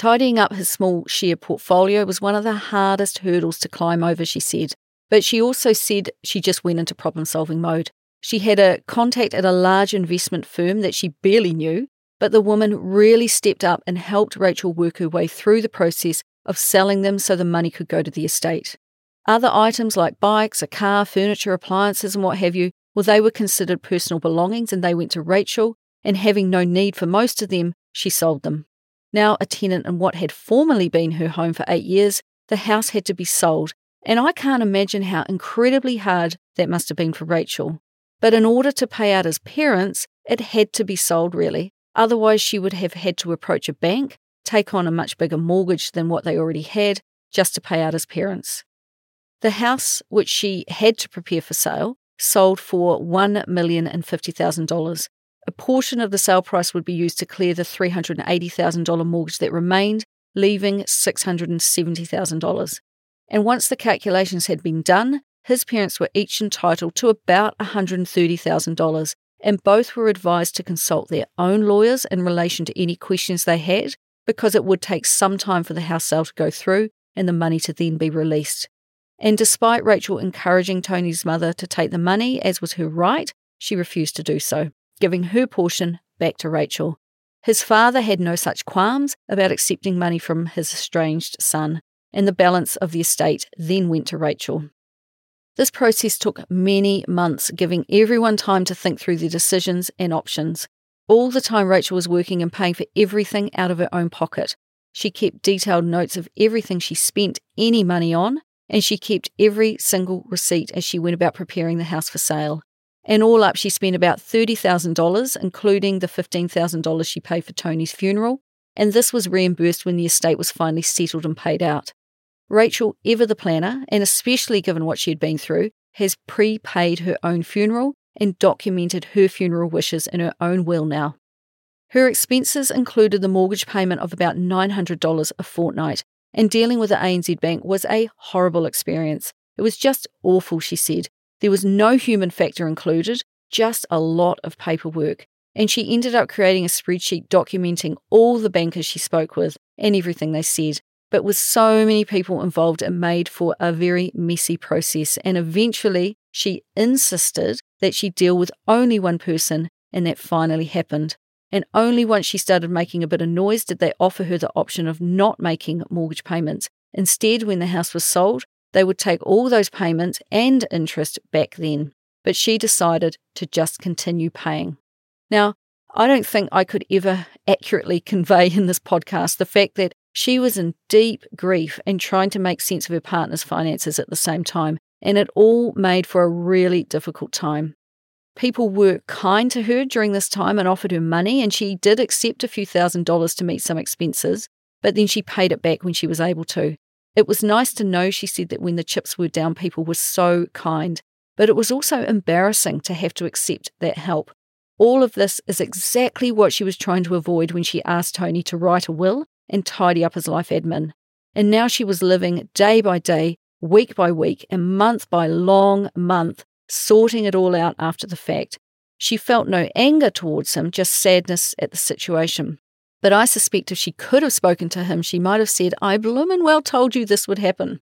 A: Tidying up his small share portfolio was one of the hardest hurdles to climb over, she said. But she also said she just went into problem solving mode. She had a contact at a large investment firm that she barely knew, but the woman really stepped up and helped Rachael work her way through the process of selling them so the money could go to the estate. Other items like bikes, a car, furniture, appliances, and what have you, well, they were considered personal belongings and they went to Rachael, and having no need for most of them, she sold them. Now a tenant in what had formerly been her home for eight years, the house had to be sold, and I can't imagine how incredibly hard that must have been for Rachael. But in order to pay out his parents, it had to be sold really. Otherwise, she would have had to approach a bank, take on a much bigger mortgage than what they already had, just to pay out his parents. The house, which she had to prepare for sale, sold for $1,050,000. A portion of the sale price would be used to clear the $380,000 mortgage that remained, leaving $670,000. And once the calculations had been done, his parents were each entitled to about $130,000, and both were advised to consult their own lawyers in relation to any questions they had, because it would take some time for the house sale to go through and the money to then be released. And despite Rachael encouraging Tony's mother to take the money, as was her right, she refused to do so, giving her portion back to Rachael. His father had no such qualms about accepting money from his estranged son, and the balance of the estate then went to Rachael. This process took many months, giving everyone time to think through their decisions and options. All the time, Rachael was working and paying for everything out of her own pocket. She kept detailed notes of everything she spent any money on, and she kept every single receipt as she went about preparing the house for sale. And all up, she spent about $30,000, including the $15,000 she paid for Tony's funeral, and this was reimbursed when the estate was finally settled and paid out. Rachael, ever the planner, and especially given what she had been through, has prepaid her own funeral and documented her funeral wishes in her own will now. Her expenses included the mortgage payment of about $900 a fortnight, and dealing with the ANZ Bank was a horrible experience. It was just awful, she said. There was no human factor included, just a lot of paperwork. And she ended up creating a spreadsheet documenting all the bankers she spoke with and everything they said. But with so many people involved, it made for a very messy process. And eventually, she insisted that she deal with only one person, and that finally happened. And only once she started making a bit of noise did they offer her the option of not making mortgage payments. Instead, when the house was sold, they would take all those payments and interest back then. But she decided to just continue paying. Now, I don't think I could ever accurately convey in this podcast the fact that she was in deep grief and trying to make sense of her partner's finances at the same time, and it all made for a really difficult time. People were kind to her during this time and offered her money, and she did accept a few thousand dollars to meet some expenses, but then she paid it back when she was able to. It was nice to know, she said, that when the chips were down, people were so kind, but it was also embarrassing to have to accept that help. All of this is exactly what she was trying to avoid when she asked Tony to write a will and tidy up his life admin. And now she was living day by day, week by week, and month by long month, sorting it all out after the fact. She felt no anger towards him, just sadness at the situation. But I suspect if she could have spoken to him, she might have said, I bloomin' well told you this would happen.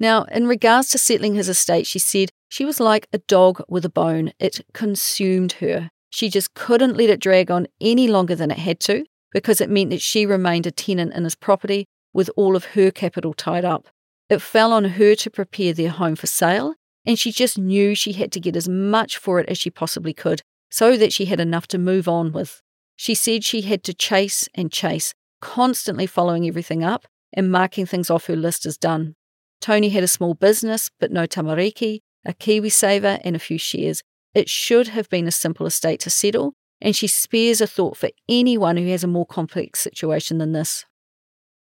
A: Now, in regards to settling his estate, she said she was like a dog with a bone. It consumed her. She just couldn't let it drag on any longer than it had to because it meant that she remained a tenant in his property with all of her capital tied up. It fell on her to prepare their home for sale, and she just knew she had to get as much for it as she possibly could so that she had enough to move on with. She said she had to chase and chase, constantly following everything up and marking things off her list as done. Tony had a small business, but no tamariki, a KiwiSaver, and a few shares. It should have been a simple estate to settle, and she spares a thought for anyone who has a more complex situation than this.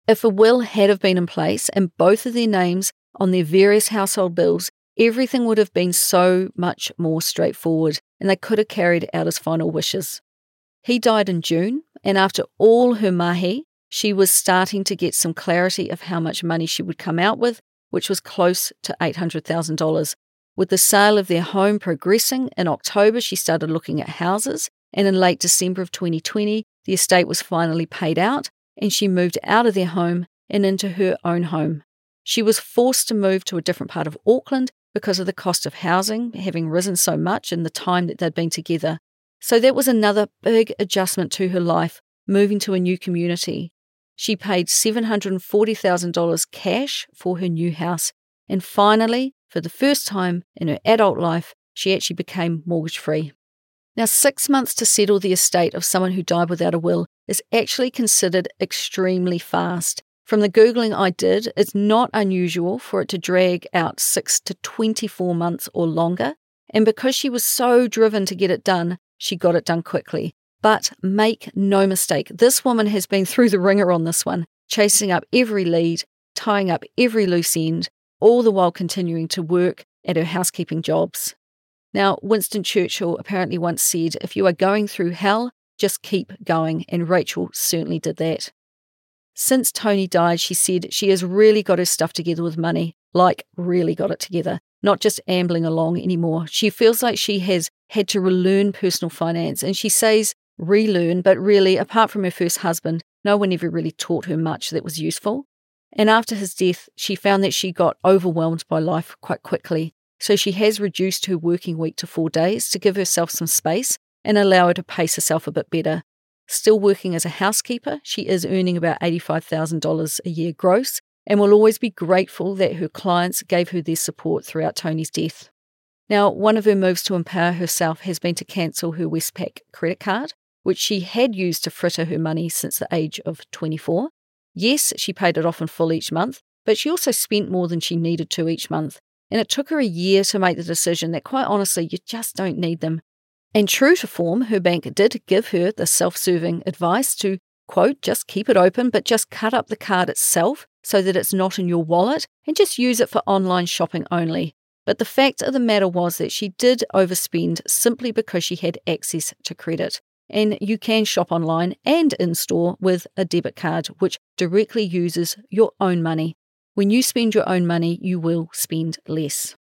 A: If a will had have been in place and both of their names on their various household bills, everything would have been so much more straightforward and they could have carried out his final wishes. He died in June, and after all her mahi, she was starting to get some clarity of how much money she would come out with, which was close to $800,000. With the sale of their home progressing, in October she started looking at houses, and in late December of 2020, the estate was finally paid out, and she moved out of their home and into her own home. She was forced to move to a different part of Auckland because of the cost of housing having risen so much in the time that they'd been together. So that was another big adjustment to her life, moving to a new community. She paid $740,000 cash for her new house. And finally, for the first time in her adult life, she actually became mortgage free. Now, six months to settle the estate of someone who died without a will is actually considered extremely fast. From the Googling I did, it's not unusual for it to drag out six to 24 months or longer. And because she was so driven to get it done, she got it done quickly. But make no mistake, this woman has been through the wringer on this one, chasing up every lead, tying up every loose end, all the while continuing to work at her housekeeping jobs. Now, Winston Churchill apparently once said, If you are going through hell, just keep going, and Rachael certainly did that. Since Tony died, she said she has really got her stuff together with money, like really got it together, not just ambling along anymore. She feels like she has had to relearn personal finance, and she says relearn, but really, apart from her first husband, no one ever really taught her much that was useful. And after his death, she found that she got overwhelmed by life quite quickly. So she has reduced her working week to four days to give herself some space and allow her to pace herself a bit better. Still working as a housekeeper, she is earning about $85,000 a year gross and will always be grateful that her clients gave her their support throughout Tony's death. Now, one of her moves to empower herself has been to cancel her Westpac credit card, which she had used to fritter her money since the age of 24. Yes, she paid it off in full each month, but she also spent more than she needed to each month. And it took her a year to make the decision that, quite honestly, you just don't need them. And true to form, her bank did give her the self serving advice to, quote, just keep it open, but just cut up the card itself so that it's not in your wallet and just use it for online shopping only. But the fact of the matter was that she did overspend simply because she had access to credit. And you can shop online and in store with a debit card, which directly uses your own money. When you spend your own money, you will spend less.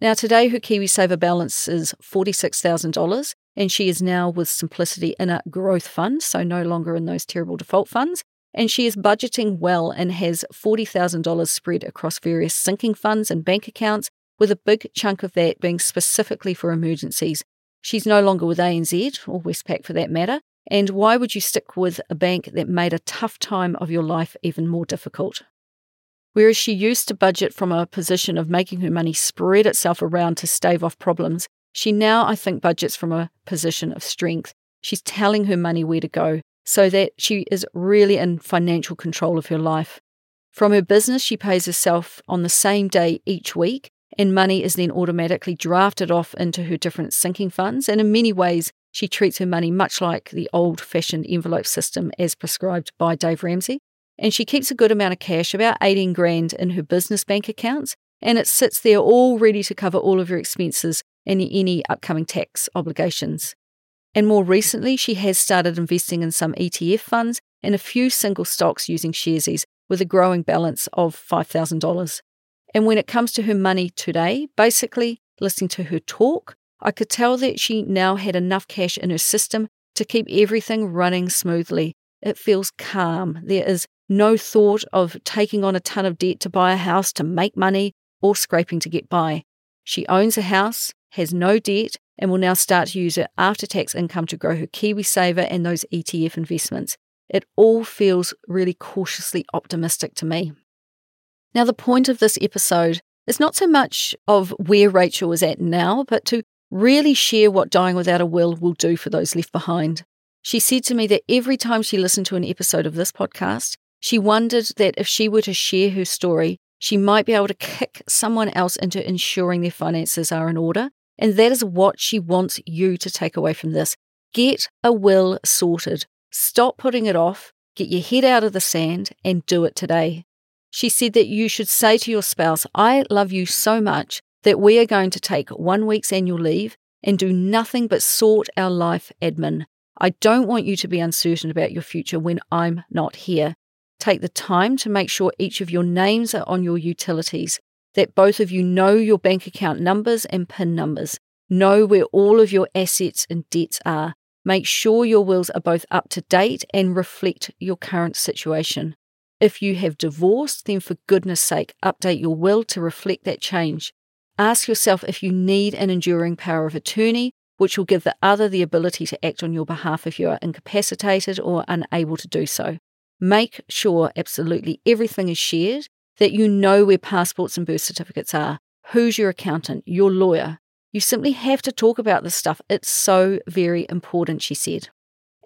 A: Now, today her KiwiSaver balance is $46,000, and she is now with Simplicity in a growth fund, so no longer in those terrible default funds. And she is budgeting well and has $40,000 spread across various sinking funds and bank accounts, with a big chunk of that being specifically for emergencies. She's no longer with ANZ, or Westpac for that matter. And why would you stick with a bank that made a tough time of your life even more difficult? Whereas she used to budget from a position of making her money spread itself around to stave off problems, she now, I think, budgets from a position of strength. She's telling her money where to go so that she is really in financial control of her life. From her business, she pays herself on the same day each week, and money is then automatically drafted off into her different sinking funds. And in many ways, she treats her money much like the old fashioned envelope system as prescribed by Dave Ramsey. And she keeps a good amount of cash, about 18 grand, in her business bank accounts, and it sits there all ready to cover all of her expenses and any upcoming tax obligations. And more recently, she has started investing in some ETF funds and a few single stocks using Sharesies with a growing balance of $5,000. And when it comes to her money today, basically listening to her talk, I could tell that she now had enough cash in her system to keep everything running smoothly. It feels calm. There is no thought of taking on a ton of debt to buy a house to make money or scraping to get by. She owns a house, has no debt, and will now start to use her after tax income to grow her KiwiSaver and those ETF investments. It all feels really cautiously optimistic to me. Now, the point of this episode is not so much of where Rachael is at now, but to really share what dying without a will will do for those left behind. She said to me that every time she listened to an episode of this podcast, she wondered that if she were to share her story, she might be able to kick someone else into ensuring their finances are in order. And that is what she wants you to take away from this. Get a will sorted. Stop putting it off. Get your head out of the sand and do it today. She said that you should say to your spouse, I love you so much that we are going to take one week's annual leave and do nothing but sort our life admin. I don't want you to be uncertain about your future when I'm not here. Take the time to make sure each of your names are on your utilities, that both of you know your bank account numbers and PIN numbers, know where all of your assets and debts are. Make sure your wills are both up to date and reflect your current situation. If you have divorced, then for goodness sake, update your will to reflect that change. Ask yourself if you need an enduring power of attorney, which will give the other the ability to act on your behalf if you are incapacitated or unable to do so. Make sure absolutely everything is shared, that you know where passports and birth certificates are, who's your accountant, your lawyer. You simply have to talk about this stuff. It's so very important, she said.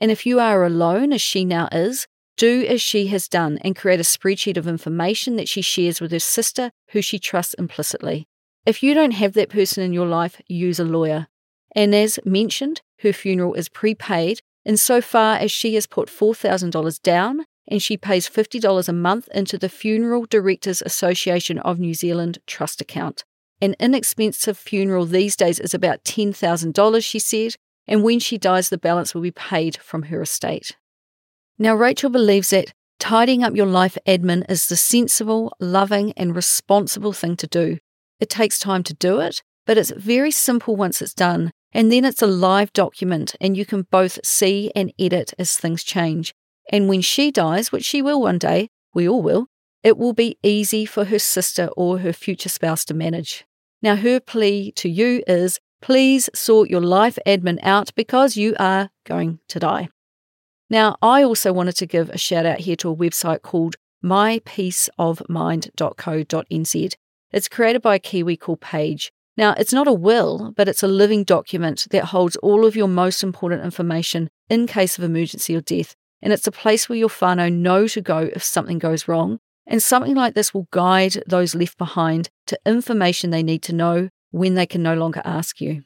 A: And if you are alone, as she now is, do as she has done and create a spreadsheet of information that she shares with her sister, who she trusts implicitly. If you don't have that person in your life, use a lawyer. And as mentioned, her funeral is prepaid insofar as she has put $4,000 down and she pays $50 a month into the Funeral Directors Association of New Zealand trust account. An inexpensive funeral these days is about $10,000, she said, and when she dies, the balance will be paid from her estate. Now, Rachael believes that tidying up your life admin is the sensible, loving, and responsible thing to do. It takes time to do it, but it's very simple once it's done, and then it's a live document, and you can both see and edit as things change. And when she dies, which she will one day, we all will, it will be easy for her sister or her future spouse to manage. Now, her plea to you is please sort your life admin out because you are going to die. Now, I also wanted to give a shout out here to a website called mypeaceofmind.co.nz. It's created by a Kiwi called Paige. Now, it's not a will, but it's a living document that holds all of your most important information in case of emergency or death. And it's a place where your whānau know to go if something goes wrong. And something like this will guide those left behind to information they need to know when they can no longer ask you.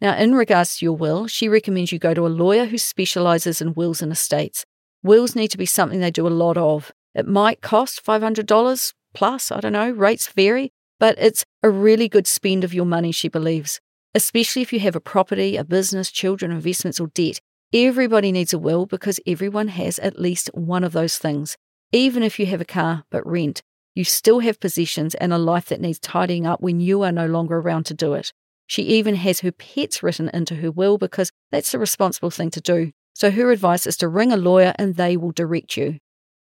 A: Now, in regards to your will, she recommends you go to a lawyer who specialises in wills and estates. Wills need to be something they do a lot of. It might cost $500 plus, I don't know, rates vary, but it's a really good spend of your money, she believes, especially if you have a property, a business, children, investments, or debt. Everybody needs a will because everyone has at least one of those things. Even if you have a car but rent, you still have possessions and a life that needs tidying up when you are no longer around to do it. She even has her pets written into her will because that's the responsible thing to do. So her advice is to ring a lawyer and they will direct you.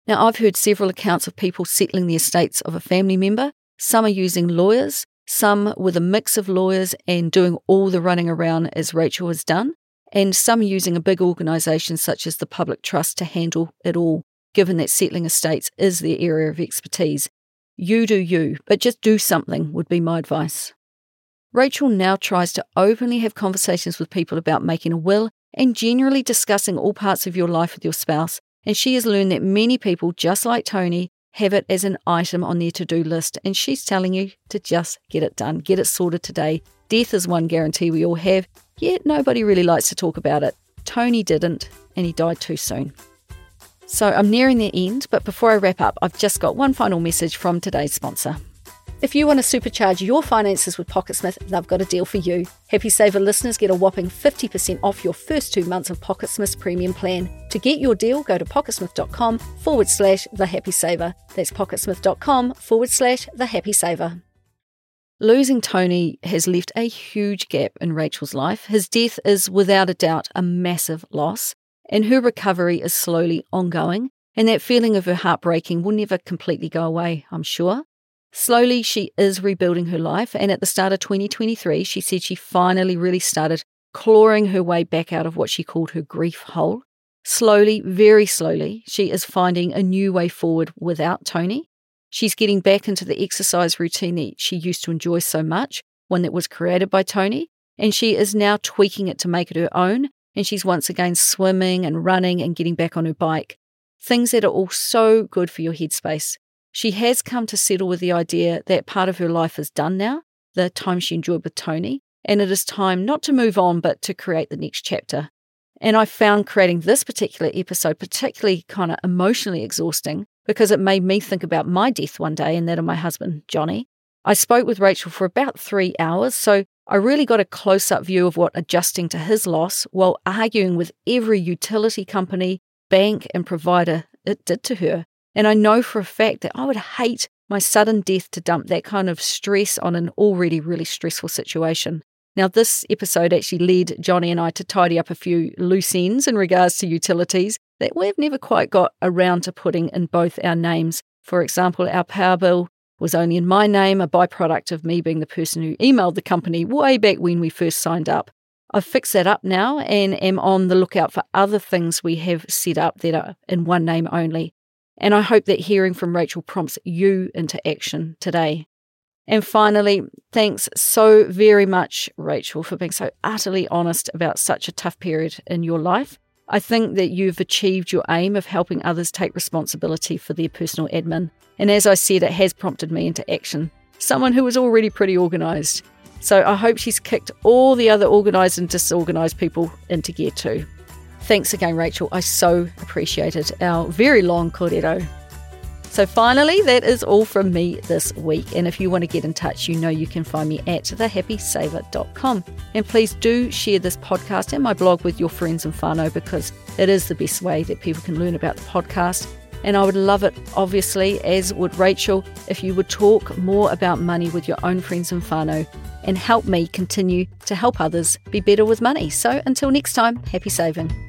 A: Now, I've heard several accounts of people settling the estates of a family member. Some are using lawyers, some with a mix of lawyers and doing all the running around as Rachael has done, and some using a big organisation such as the Public Trust to handle it all, given that settling estates is their area of expertise. You do you, but just do something would be my advice. Rachael now tries to openly have conversations with people about making a will and generally discussing all parts of your life with your spouse. And she has learned that many people, just like Tony, have it as an item on their to do list. And she's telling you to just get it done, get it sorted today. Death is one guarantee we all have, yet nobody really likes to talk about it. Tony didn't, and he died too soon. So I'm nearing the end, but before I wrap up, I've just got one final message from today's sponsor. If you want to supercharge your finances with PocketSmith, they've got a deal for you. Happy Saver listeners get a whopping 50% off your first two months of PocketSmith's premium plan. To get your deal, go to pocketsmith.com forward slash the happy saver. That's pocketsmith.com forward slash the happy saver. Losing Tony has left a huge gap in Rachael's life. His death is without a doubt a massive loss, and her recovery is slowly ongoing. And that feeling of her heartbreaking will never completely go away, I'm sure. Slowly, she is rebuilding her life, and at the start of 2023, she said she finally really started clawing her way back out of what she called her grief hole. Slowly, very slowly, she is finding a new way forward without Tony. She's getting back into the exercise routine that she used to enjoy so much, one that was created by Tony, and she is now tweaking it to make it her own. And she's once again swimming and running and getting back on her bike. Things that are all so good for your headspace. She has come to settle with the idea that part of her life is done now, the time she enjoyed with Tony, and it is time not to move on but to create the next chapter. And I found creating this particular episode particularly kind of emotionally exhausting because it made me think about my death one day and that of my husband, Johnny. I spoke with Rachael for about three hours, so I really got a close up view of what adjusting to his loss while arguing with every utility company, bank, and provider it did to her. And I know for a fact that I would hate my sudden death to dump that kind of stress on an already really stressful situation. Now, this episode actually led Johnny and I to tidy up a few loose ends in regards to utilities that we've never quite got around to putting in both our names. For example, our power bill was only in my name, a byproduct of me being the person who emailed the company way back when we first signed up. I've fixed that up now and am on the lookout for other things we have set up that are in one name only. And I hope that hearing from Rachael prompts you into action today. And finally, thanks so very much, Rachael, for being so utterly honest about such a tough period in your life. I think that you've achieved your aim of helping others take responsibility for their personal admin. And as I said, it has prompted me into action. Someone who was already pretty organised. So I hope she's kicked all the other organised and disorganised people into gear too. Thanks again, Rachael. I so appreciated our very long kōrero. So, finally, that is all from me this week. And if you want to get in touch, you know you can find me at thehappysaver.com. And please do share this podcast and my blog with your friends and whānau because it is the best way that people can learn about the podcast. And I would love it, obviously, as would Rachael, if you would talk more about money with your own friends and whānau and help me continue to help others be better with money. So until next time, happy saving.